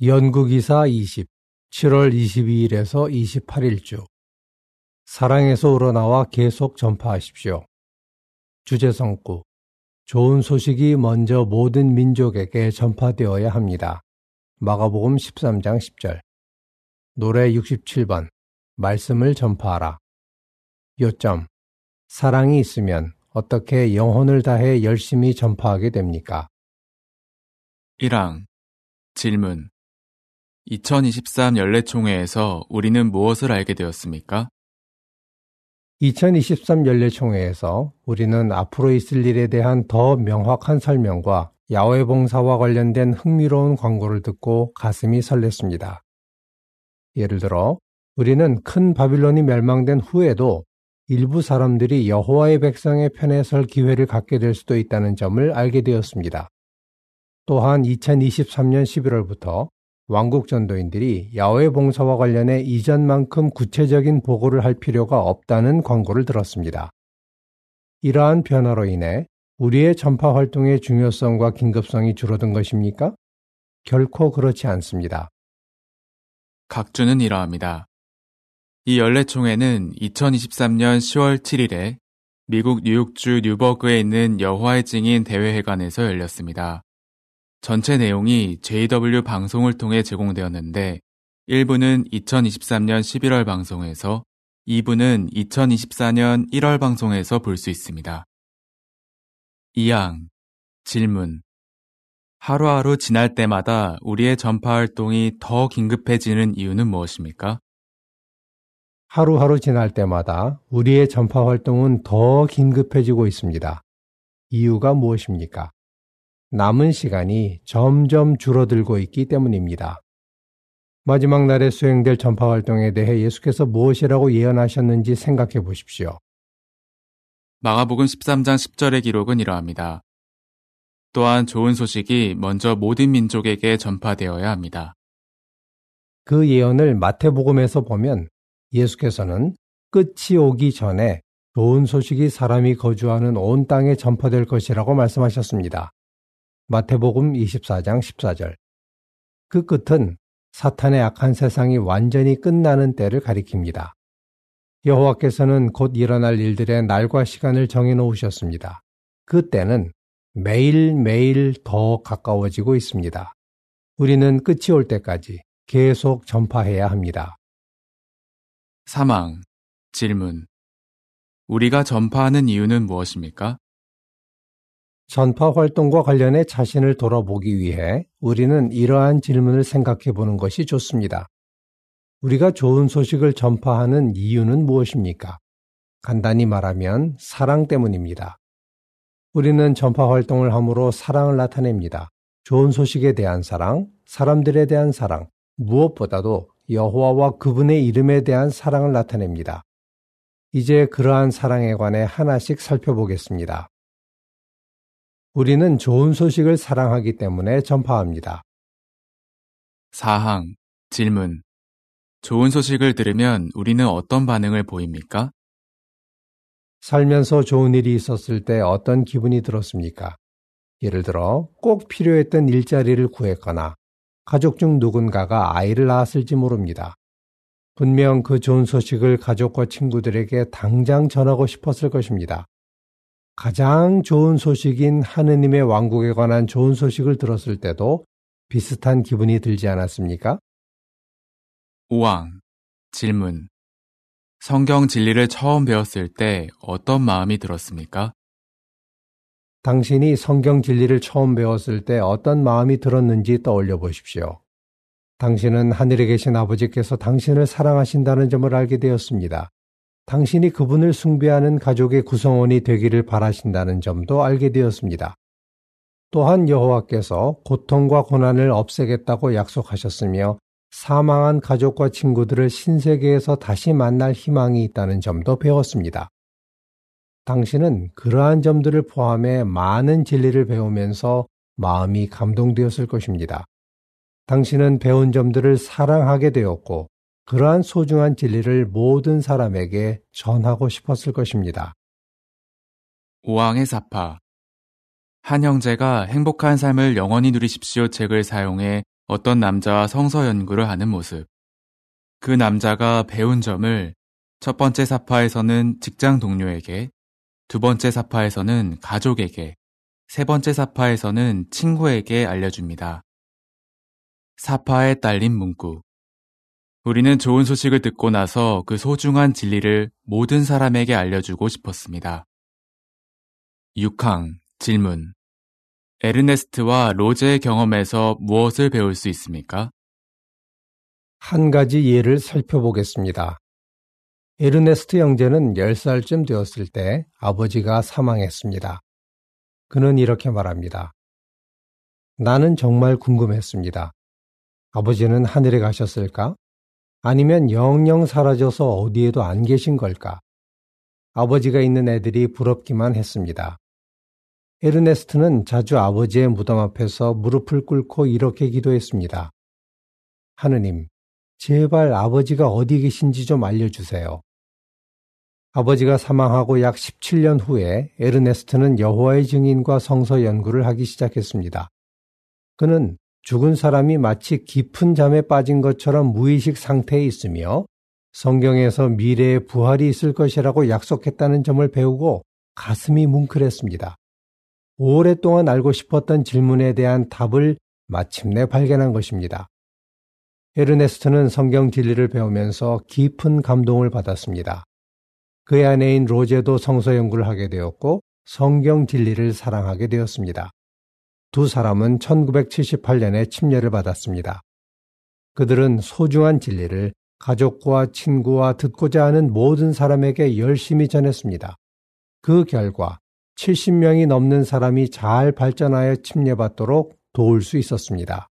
연구기사 20, 7월 22일에서 28일 주. 사랑에서 우러나와 계속 전파하십시오. 주제 성구. 좋은 소식이 먼저 모든 민족에게 전파되어야 합니다. 마가복음 13장 10절. 노래 67번. 말씀을 전파하라. 요점. 사랑이 있으면 어떻게 영혼을 다해 열심히 전파하게 됩니까? 1항 질문 2023 연례총회에서 우리는 무엇을 알게 되었습니까? 2023 연례총회에서 우리는 앞으로 있을 일에 대한 더 명확한 설명과 야외 봉사와 관련된 흥미로운 광고를 듣고 가슴이 설렜습니다. 예를 들어 우리는 큰 바빌론이 멸망된 후에도 일부 사람들이 여호와의 백성의 편에 설 기회를 갖게 될 수도 있다는 점을 알게 되었습니다. 또한 2023년 11월부터 왕국 전도인들이 야외 봉사와 관련해 이전만큼 구체적인 보고를 할 필요가 없다는 광고를 들었습니다. 이러한 변화로 인해 우리의 전파 활동의 중요성과 긴급성이 줄어든 것입니까? 결코 그렇지 않습니다. 각주는 이러합니다. 이 연례총회는 2023년 10월 7일에 미국 뉴욕주 뉴버그에 있는 여호와의 증인 대회회관에서 열렸습니다. 전체 내용이 JW 방송을 통해 제공되었는데 1부는 2023년 11월 방송에서 2부는 2024년 1월 방송에서 볼 수 있습니다. 2항 질문 하루하루 지날 때마다 우리의 전파 활동이 더 긴급해지는 이유는 무엇입니까? 하루하루 지날 때마다 우리의 전파 활동은 더 긴급해지고 있습니다. 이유가 무엇입니까? 남은 시간이 점점 줄어들고 있기 때문입니다. 마지막 날에 수행될 전파 활동에 대해 예수께서 무엇이라고 예언하셨는지 생각해 보십시오. 마가복음 13장 10절의 기록은 이러합니다. 또한 좋은 소식이 먼저 모든 민족에게 전파되어야 합니다. 그 예언을 마태복음에서 보면 예수께서는 끝이 오기 전에 좋은 소식이 사람이 거주하는 온 땅에 전파될 것이라고 말씀하셨습니다. 마태복음 24장 14절. 그 끝은 사탄의 악한 세상이 완전히 끝나는 때를 가리킵니다. 여호와께서는 곧 일어날 일들의 날과 시간을 정해 놓으셨습니다. 그 때는 매일매일 더 가까워지고 있습니다. 우리는 끝이 올 때까지 계속 전파해야 합니다. 사망, 질문. 우리가 전파하는 이유는 무엇입니까? 전파 활동과 관련해 자신을 돌아보기 위해 우리는 이러한 질문을 생각해 보는 것이 좋습니다. 우리가 좋은 소식을 전파하는 이유는 무엇입니까? 간단히 말하면 사랑 때문입니다. 우리는 전파 활동을 함으로 사랑을 나타냅니다. 좋은 소식에 대한 사랑, 사람들에 대한 사랑, 무엇보다도 여호와와 그분의 이름에 대한 사랑을 나타냅니다. 이제 그러한 사랑에 관해 하나씩 살펴보겠습니다. 우리는 좋은 소식을 사랑하기 때문에 전파합니다. 4항 질문 좋은 소식을 들으면 우리는 어떤 반응을 보입니까? 살면서 좋은 일이 있었을 때 어떤 기분이 들었습니까? 예를 들어 꼭 필요했던 일자리를 구했거나 가족 중 누군가가 아이를 낳았을지 모릅니다. 분명 그 좋은 소식을 가족과 친구들에게 당장 전하고 싶었을 것입니다. 가장 좋은 소식인 하느님의 왕국에 관한 좋은 소식을 들었을 때도 비슷한 기분이 들지 않았습니까? 5왕 질문 성경 진리를 처음 배웠을 때 어떤 마음이 들었습니까? 당신이 성경 진리를 처음 배웠을 때 어떤 마음이 들었는지 떠올려 보십시오. 당신은 하늘에 계신 아버지께서 당신을 사랑하신다는 점을 알게 되었습니다. 당신이 그분을 숭배하는 가족의 구성원이 되기를 바라신다는 점도 알게 되었습니다. 또한 여호와께서 고통과 고난을 없애겠다고 약속하셨으며 사망한 가족과 친구들을 신세계에서 다시 만날 희망이 있다는 점도 배웠습니다. 당신은 그러한 점들을 포함해 많은 진리를 배우면서 마음이 감동되었을 것입니다. 당신은 배운 점들을 사랑하게 되었고 그러한 소중한 진리를 모든 사람에게 전하고 싶었을 것입니다. 오왕의 사파 한 형제가 행복한 삶을 영원히 누리십시오 책을 사용해 어떤 남자와 성서 연구를 하는 모습. 그 남자가 배운 점을 첫 번째 사파에서는 직장 동료에게, 두 번째 사파에서는 가족에게, 세 번째 사파에서는 친구에게 알려줍니다. 사파에 딸린 문구. 우리는 좋은 소식을 듣고 나서 그 소중한 진리를 모든 사람에게 알려주고 싶었습니다. 6항 질문. 에르네스트와 로제의 경험에서 무엇을 배울 수 있습니까? 한 가지 예를 살펴보겠습니다. 에르네스트 형제는 10살쯤 되었을 때 아버지가 사망했습니다. 그는 이렇게 말합니다. 나는 정말 궁금했습니다. 아버지는 하늘에 가셨을까? 아니면 영영 사라져서 어디에도 안 계신 걸까? 아버지가 있는 애들이 부럽기만 했습니다. 에르네스트는 자주 아버지의 무덤 앞에서 무릎을 꿇고 이렇게 기도했습니다. 하느님, 제발 아버지가 어디 계신지 좀 알려주세요. 아버지가 사망하고 약 17년 후에 에르네스트는 여호와의 증인과 성서 연구를 하기 시작했습니다. 그는 죽은 사람이 마치 깊은 잠에 빠진 것처럼 무의식 상태에 있으며 성경에서 미래의 부활이 있을 것이라고 약속했다는 점을 배우고 가슴이 뭉클했습니다. 오랫동안 알고 싶었던 질문에 대한 답을 마침내 발견한 것입니다. 에르네스트는 성경 진리를 배우면서 깊은 감동을 받았습니다. 그의 아내인 로제도 성서 연구를 하게 되었고 성경 진리를 사랑하게 되었습니다. 두 사람은 1978년에 침례를 받았습니다. 그들은 소중한 진리를 가족과 친구와 듣고자 하는 모든 사람에게 열심히 전했습니다. 그 결과 70명이 넘는 사람이 잘 발전하여 침례받도록 도울 수 있었습니다.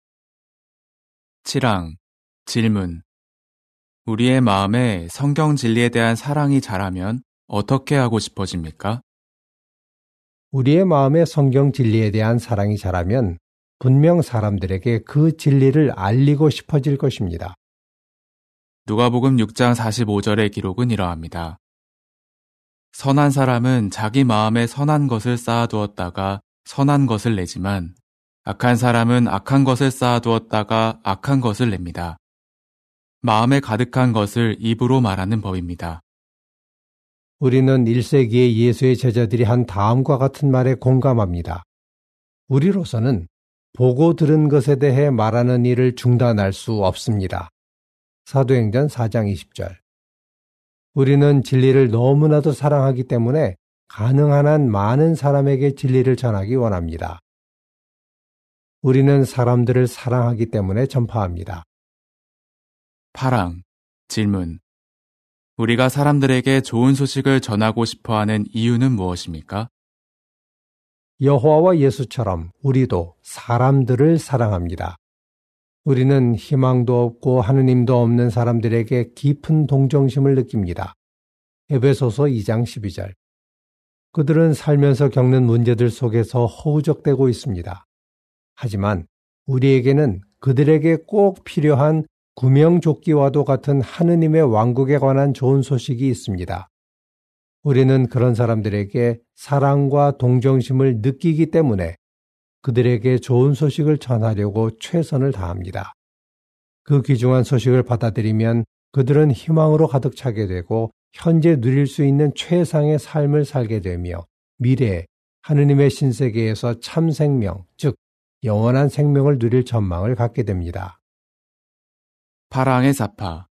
7항 질문 우리의 마음에 성경 진리에 대한 사랑이 자라면 어떻게 하고 싶어집니까? 우리의 마음에 성경 진리에 대한 사랑이 자라면 분명 사람들에게 그 진리를 알리고 싶어질 것입니다. 누가복음 6장 45절의 기록은 이러합니다. 선한 사람은 자기 마음에 선한 것을 쌓아두었다가 선한 것을 내지만 악한 사람은 악한 것을 쌓아두었다가 악한 것을 냅니다. 마음에 가득한 것을 입으로 말하는 법입니다. 우리는 1세기의 예수의 제자들이 한 다음과 같은 말에 공감합니다. 우리로서는 보고 들은 것에 대해 말하는 일을 중단할 수 없습니다. 사도행전 4장 20절. 우리는 진리를 너무나도 사랑하기 때문에 가능한 한 많은 사람에게 진리를 전하기 원합니다. 우리는 사람들을 사랑하기 때문에 전파합니다. 파랑, 질문. 우리가 사람들에게 좋은 소식을 전하고 싶어 하는 이유는 무엇입니까? 여호와와 예수처럼 우리도 사람들을 사랑합니다. 우리는 희망도 없고 하느님도 없는 사람들에게 깊은 동정심을 느낍니다. 에베소서 2장 12절. 그들은 살면서 겪는 문제들 속에서 허우적대고 있습니다. 하지만 우리에게는 그들에게 꼭 필요한 구명조끼와도 같은 하느님의 왕국에 관한 좋은 소식이 있습니다. 우리는 그런 사람들에게 사랑과 동정심을 느끼기 때문에 그들에게 좋은 소식을 전하려고 최선을 다합니다. 그 귀중한 소식을 받아들이면 그들은 희망으로 가득 차게 되고 현재 누릴 수 있는 최상의 삶을 살게 되며 미래에 하느님의 신세계에서 참 생명, 즉 영원한 생명을 누릴 전망을 갖게 됩니다. 파랑의 사파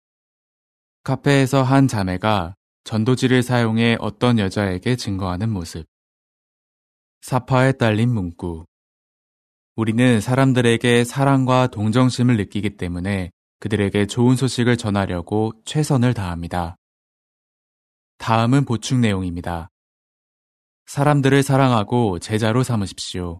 카페에서 한 자매가 전도지를 사용해 어떤 여자에게 증거하는 모습. 사파에 딸린 문구. 우리는 사람들에게 사랑과 동정심을 느끼기 때문에 그들에게 좋은 소식을 전하려고 최선을 다합니다. 다음은 보충 내용입니다. 사람들을 사랑하고 제자로 삼으십시오.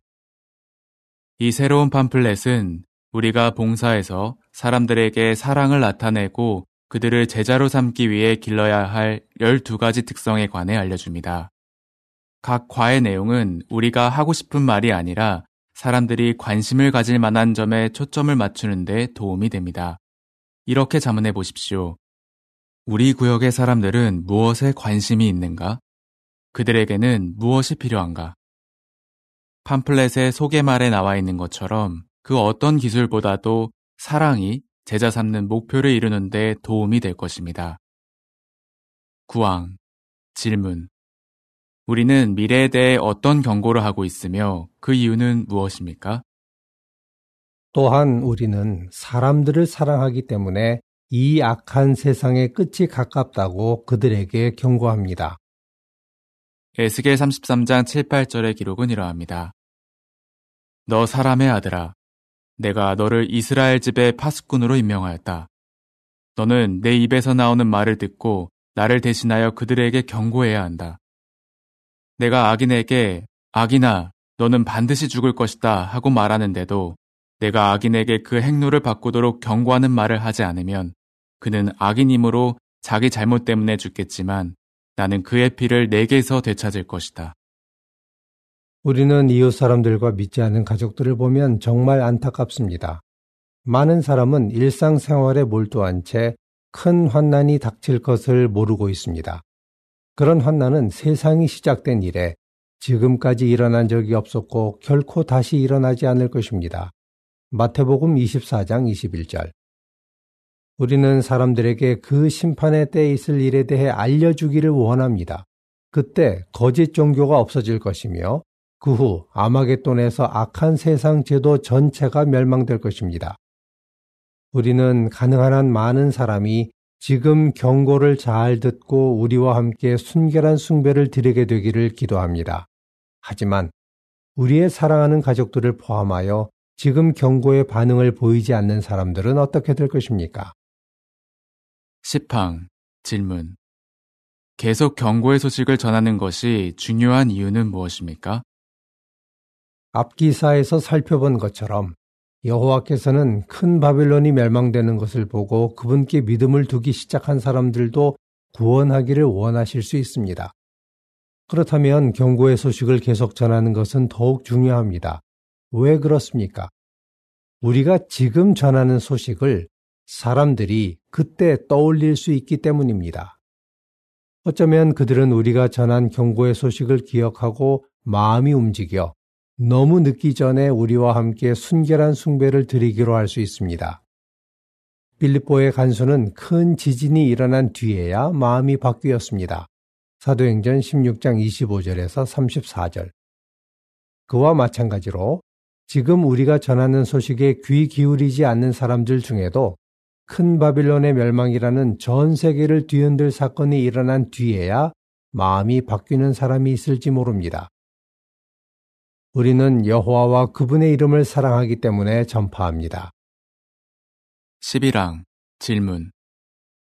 이 새로운 팜플렛은 우리가 봉사에서 사람들에게 사랑을 나타내고 그들을 제자로 삼기 위해 길러야 할 12가지 특성에 관해 알려줍니다. 각 과의 내용은 우리가 하고 싶은 말이 아니라 사람들이 관심을 가질 만한 점에 초점을 맞추는 데 도움이 됩니다. 이렇게 자문해 보십시오. 우리 구역의 사람들은 무엇에 관심이 있는가? 그들에게는 무엇이 필요한가? 팜플렛의 소개말에 나와 있는 것처럼 그 어떤 기술보다도 사랑이 제자 삼는 목표를 이루는 데 도움이 될 것입니다. 구왕. 질문. 우리는 미래에 대해 어떤 경고를 하고 있으며 그 이유는 무엇입니까? 또한 우리는 사람들을 사랑하기 때문에 이 악한 세상의 끝이 가깝다고 그들에게 경고합니다. 에스겔 33장 7, 8절의 기록은 이러합니다. 너 사람의 아들아, 내가 너를 이스라엘 집의 파수꾼으로 임명하였다. 너는 내 입에서 나오는 말을 듣고 나를 대신하여 그들에게 경고해야 한다. 내가 악인에게 악인아, 너는 반드시 죽을 것이다 하고 말하는데도 내가 악인에게 그 행로를 바꾸도록 경고하는 말을 하지 않으면 그는 악인이므로 자기 잘못 때문에 죽겠지만 나는 그의 피를 내게서 되찾을 것이다. 우리는 이웃 사람들과 믿지 않는 가족들을 보면 정말 안타깝습니다. 많은 사람은 일상생활에 몰두한 채 큰 환난이 닥칠 것을 모르고 있습니다. 그런 환난은 세상이 시작된 이래 지금까지 일어난 적이 없었고 결코 다시 일어나지 않을 것입니다. 마태복음 24장 21절. 우리는 사람들에게 그 심판의 때에 있을 일에 대해 알려주기를 원합니다. 그때 거짓 종교가 없어질 것이며 그 후 아마겟돈에서 악한 세상 제도 전체가 멸망될 것입니다. 우리는 가능한 한 많은 사람이 지금 경고를 잘 듣고 우리와 함께 순결한 숭배를 드리게 되기를 기도합니다. 하지만 우리의 사랑하는 가족들을 포함하여 지금 경고의 반응을 보이지 않는 사람들은 어떻게 될 것입니까? 시팡 질문 계속 경고의 소식을 전하는 것이 중요한 이유는 무엇입니까? 앞기사에서 살펴본 것처럼 여호와께서는 큰 바벨론이 멸망되는 것을 보고 그분께 믿음을 두기 시작한 사람들도 구원하기를 원하실 수 있습니다. 그렇다면 경고의 소식을 계속 전하는 것은 더욱 중요합니다. 왜 그렇습니까? 우리가 지금 전하는 소식을 사람들이 그때 떠올릴 수 있기 때문입니다. 어쩌면 그들은 우리가 전한 경고의 소식을 기억하고 마음이 움직여 너무 늦기 전에 우리와 함께 순결한 숭배를 드리기로 할 수 있습니다. 빌립보의 간수는 큰 지진이 일어난 뒤에야 마음이 바뀌었습니다. 사도행전 16장 25절에서 34절. 그와 마찬가지로 지금 우리가 전하는 소식에 귀 기울이지 않는 사람들 중에도 큰 바빌론의 멸망이라는 전 세계를 뒤흔들 사건이 일어난 뒤에야 마음이 바뀌는 사람이 있을지 모릅니다. 우리는 여호와와 그분의 이름을 사랑하기 때문에 전파합니다. 11항 질문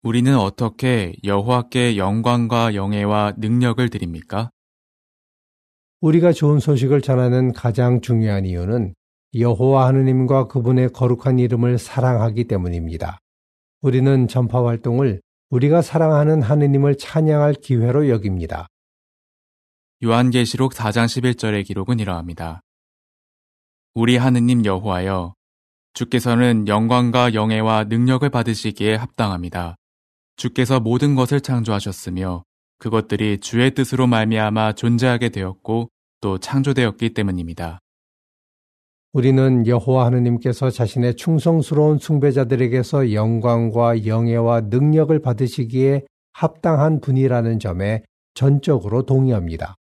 우리는 어떻게 여호와께 영광과 영예와 능력을 드립니까? 우리가 좋은 소식을 전하는 가장 중요한 이유는 여호와 하느님과 그분의 거룩한 이름을 사랑하기 때문입니다. 우리는 전파 활동을 우리가 사랑하는 하느님을 찬양할 기회로 여깁니다. 요한계시록 4장 11절의 기록은 이러합니다. 우리 하느님 여호와여 주께서는 영광과 영예와 능력을 받으시기에 합당합니다. 주께서 모든 것을 창조하셨으며 그것들이 주의 뜻으로 말미암아 존재하게 되었고 또 창조되었기 때문입니다. 우리는 여호와 하느님께서 자신의 충성스러운 숭배자들에게서 영광과 영예와 능력을 받으시기에 합당한 분이라는 점에 전적으로 동의합니다.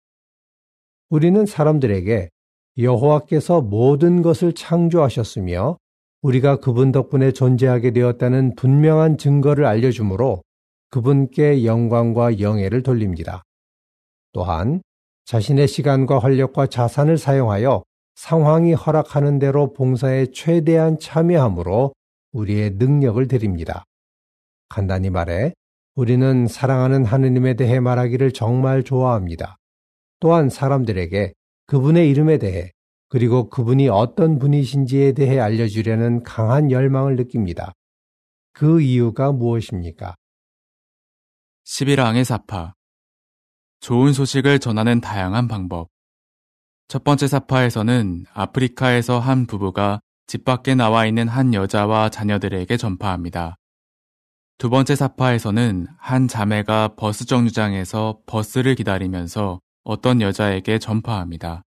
우리는 사람들에게 여호와께서 모든 것을 창조하셨으며 우리가 그분 덕분에 존재하게 되었다는 분명한 증거를 알려주므로 그분께 영광과 영예를 돌립니다. 또한 자신의 시간과 활력과 자산을 사용하여 상황이 허락하는 대로 봉사에 최대한 참여함으로 우리의 능력을 드립니다. 간단히 말해 우리는 사랑하는 하느님에 대해 말하기를 정말 좋아합니다. 또한 사람들에게 그분의 이름에 대해 그리고 그분이 어떤 분이신지에 대해 알려주려는 강한 열망을 느낍니다. 그 이유가 무엇입니까? 11항의 사파. 좋은 소식을 전하는 다양한 방법. 첫 번째 사파에서는 아프리카에서 한 부부가 집 밖에 나와 있는 한 여자와 자녀들에게 전파합니다. 두 번째 사파에서는 한 자매가 버스 정류장에서 버스를 기다리면서 어떤 여자에게 전파합니다.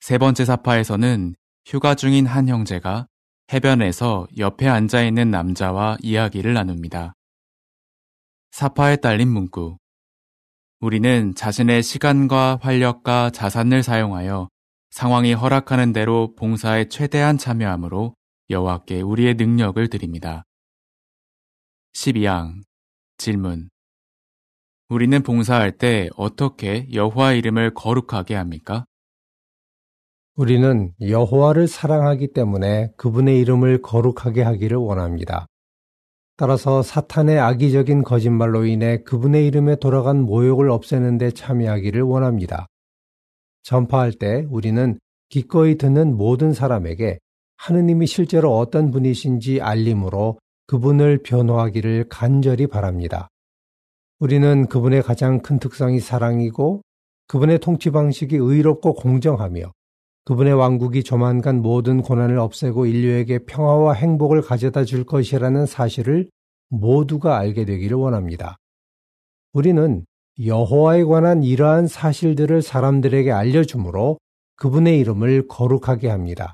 세 번째 사파에서는 휴가 중인 한 형제가 해변에서 옆에 앉아 있는 남자와 이야기를 나눕니다. 사파에 딸린 문구. 우리는 자신의 시간과 활력과 자산을 사용하여 상황이 허락하는 대로 봉사에 최대한 참여함으로 여호와께 우리의 능력을 드립니다. 12항 질문 우리는 봉사할 때 어떻게 여호와 이름을 거룩하게 합니까? 우리는 여호와를 사랑하기 때문에 그분의 이름을 거룩하게 하기를 원합니다. 따라서 사탄의 악의적인 거짓말로 인해 그분의 이름에 돌아간 모욕을 없애는 데 참여하기를 원합니다. 전파할 때 우리는 기꺼이 듣는 모든 사람에게 하느님이 실제로 어떤 분이신지 알림으로 그분을 변호하기를 간절히 바랍니다. 우리는 그분의 가장 큰 특성이 사랑이고 그분의 통치 방식이 의롭고 공정하며 그분의 왕국이 조만간 모든 고난을 없애고 인류에게 평화와 행복을 가져다 줄 것이라는 사실을 모두가 알게 되기를 원합니다. 우리는 여호와에 관한 이러한 사실들을 사람들에게 알려주므로 그분의 이름을 거룩하게 합니다.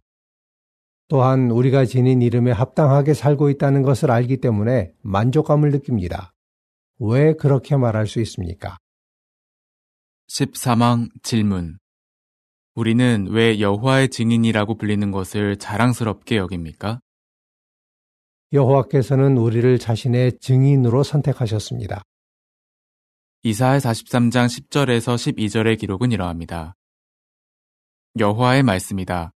또한 우리가 지닌 이름에 합당하게 살고 있다는 것을 알기 때문에 만족감을 느낍니다. 왜 그렇게 말할 수 있습니까? 13항 질문 우리는 왜 여호와의 증인이라고 불리는 것을 자랑스럽게 여깁니까? 여호와께서는 우리를 자신의 증인으로 선택하셨습니다. 이사의 43장 10절에서 12절의 기록은 이러합니다. 여호와의 말씀이다.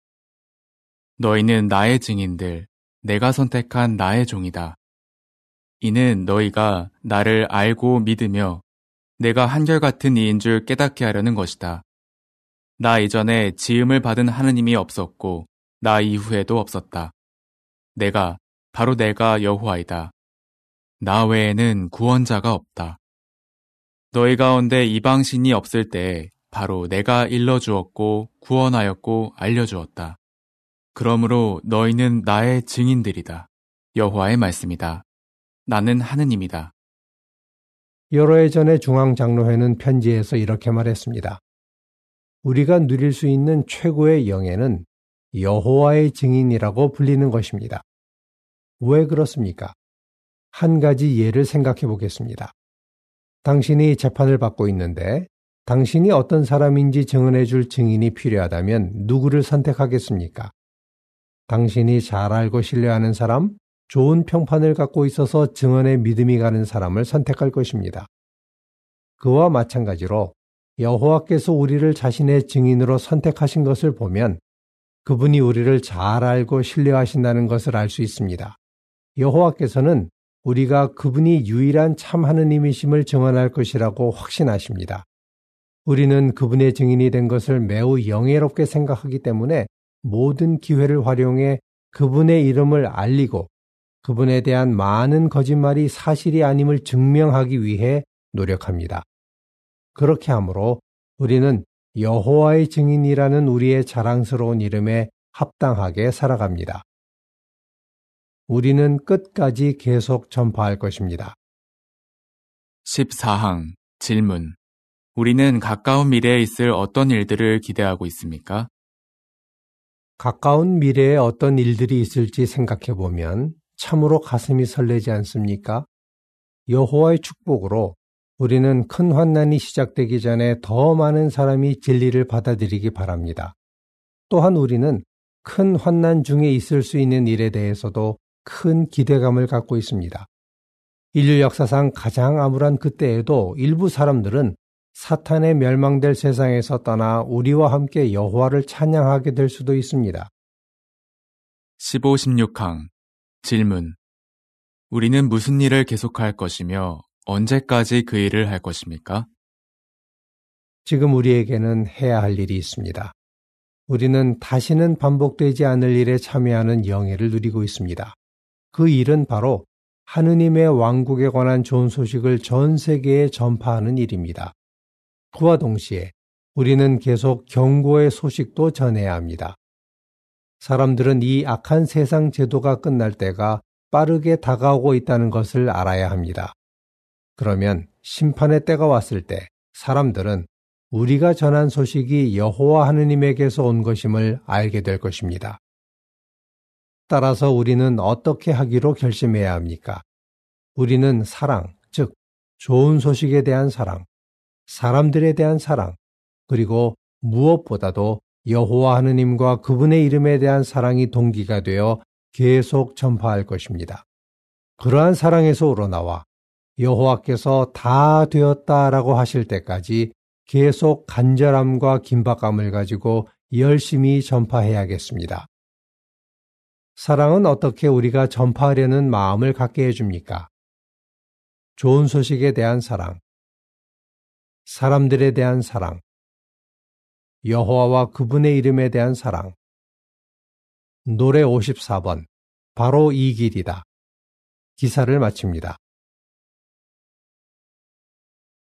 너희는 나의 증인들, 내가 선택한 나의 종이다. 이는 너희가 나를 알고 믿으며 내가 한결같은 이인 줄 깨닫게 하려는 것이다. 나 이전에 지음을 받은 하느님이 없었고 나 이후에도 없었다. 내가 바로 내가 여호와이다. 나 외에는 구원자가 없다. 너희 가운데 이방신이 없을 때 바로 내가 일러 주었고 구원하였고 알려 주었다. 그러므로 너희는 나의 증인들이다. 여호와의 말씀이다. 나는 하느님이다. 여러 해 전에 중앙장로회는 편지에서 이렇게 말했습니다. 우리가 누릴 수 있는 최고의 영예는 여호와의 증인이라고 불리는 것입니다. 왜 그렇습니까? 한 가지 예를 생각해 보겠습니다. 당신이 재판을 받고 있는데 당신이 어떤 사람인지 증언해 줄 증인이 필요하다면 누구를 선택하겠습니까? 당신이 잘 알고 신뢰하는 사람, 좋은 평판을 갖고 있어서 증언에 믿음이 가는 사람을 선택할 것입니다. 그와 마찬가지로 여호와께서 우리를 자신의 증인으로 선택하신 것을 보면 그분이 우리를 잘 알고 신뢰하신다는 것을 알 수 있습니다. 여호와께서는 우리가 그분이 유일한 참 하느님이심을 증언할 것이라고 확신하십니다. 우리는 그분의 증인이 된 것을 매우 영예롭게 생각하기 때문에 모든 기회를 활용해 그분의 이름을 알리고 그분에 대한 많은 거짓말이 사실이 아님을 증명하기 위해 노력합니다. 그렇게 하므로 우리는 여호와의 증인이라는 우리의 자랑스러운 이름에 합당하게 살아갑니다. 우리는 끝까지 계속 전파할 것입니다. 14항 질문 우리는 가까운 미래에 있을 어떤 일들을 기대하고 있습니까? 가까운 미래에 어떤 일들이 있을지 생각해 보면 참으로 가슴이 설레지 않습니까? 여호와의 축복으로 우리는 큰 환난이 시작되기 전에 더 많은 사람이 진리를 받아들이기 바랍니다. 또한 우리는 큰 환난 중에 있을 수 있는 일에 대해서도 큰 기대감을 갖고 있습니다. 인류 역사상 가장 암울한 그때에도 일부 사람들은 사탄의 멸망될 세상에서 떠나 우리와 함께 여호와를 찬양하게 될 수도 있습니다. 15, 16항 질문 우리는 무슨 일을 계속할 것이며 언제까지 그 일을 할 것입니까? 지금 우리에게는 해야 할 일이 있습니다. 우리는 다시는 반복되지 않을 일에 참여하는 영예를 누리고 있습니다. 그 일은 바로 하느님의 왕국에 관한 좋은 소식을 전 세계에 전파하는 일입니다. 그와 동시에 우리는 계속 경고의 소식도 전해야 합니다. 사람들은 이 악한 세상 제도가 끝날 때가 빠르게 다가오고 있다는 것을 알아야 합니다. 그러면 심판의 때가 왔을 때 사람들은 우리가 전한 소식이 여호와 하느님에게서 온 것임을 알게 될 것입니다. 따라서 우리는 어떻게 하기로 결심해야 합니까? 우리는 사랑, 즉, 좋은 소식에 대한 사랑, 사람들에 대한 사랑, 그리고 무엇보다도 여호와 하느님과 그분의 이름에 대한 사랑이 동기가 되어 계속 전파할 것입니다. 그러한 사랑에서 우러나와 여호와께서 다 되었다라고 하실 때까지 계속 간절함과 긴박감을 가지고 열심히 전파해야겠습니다. 사랑은 어떻게 우리가 전파하려는 마음을 갖게 해줍니까? 좋은 소식에 대한 사랑, 사람들에 대한 사랑, 여호와와 그분의 이름에 대한 사랑. 노래 54번. 바로 이 길이다. 기사를 마칩니다.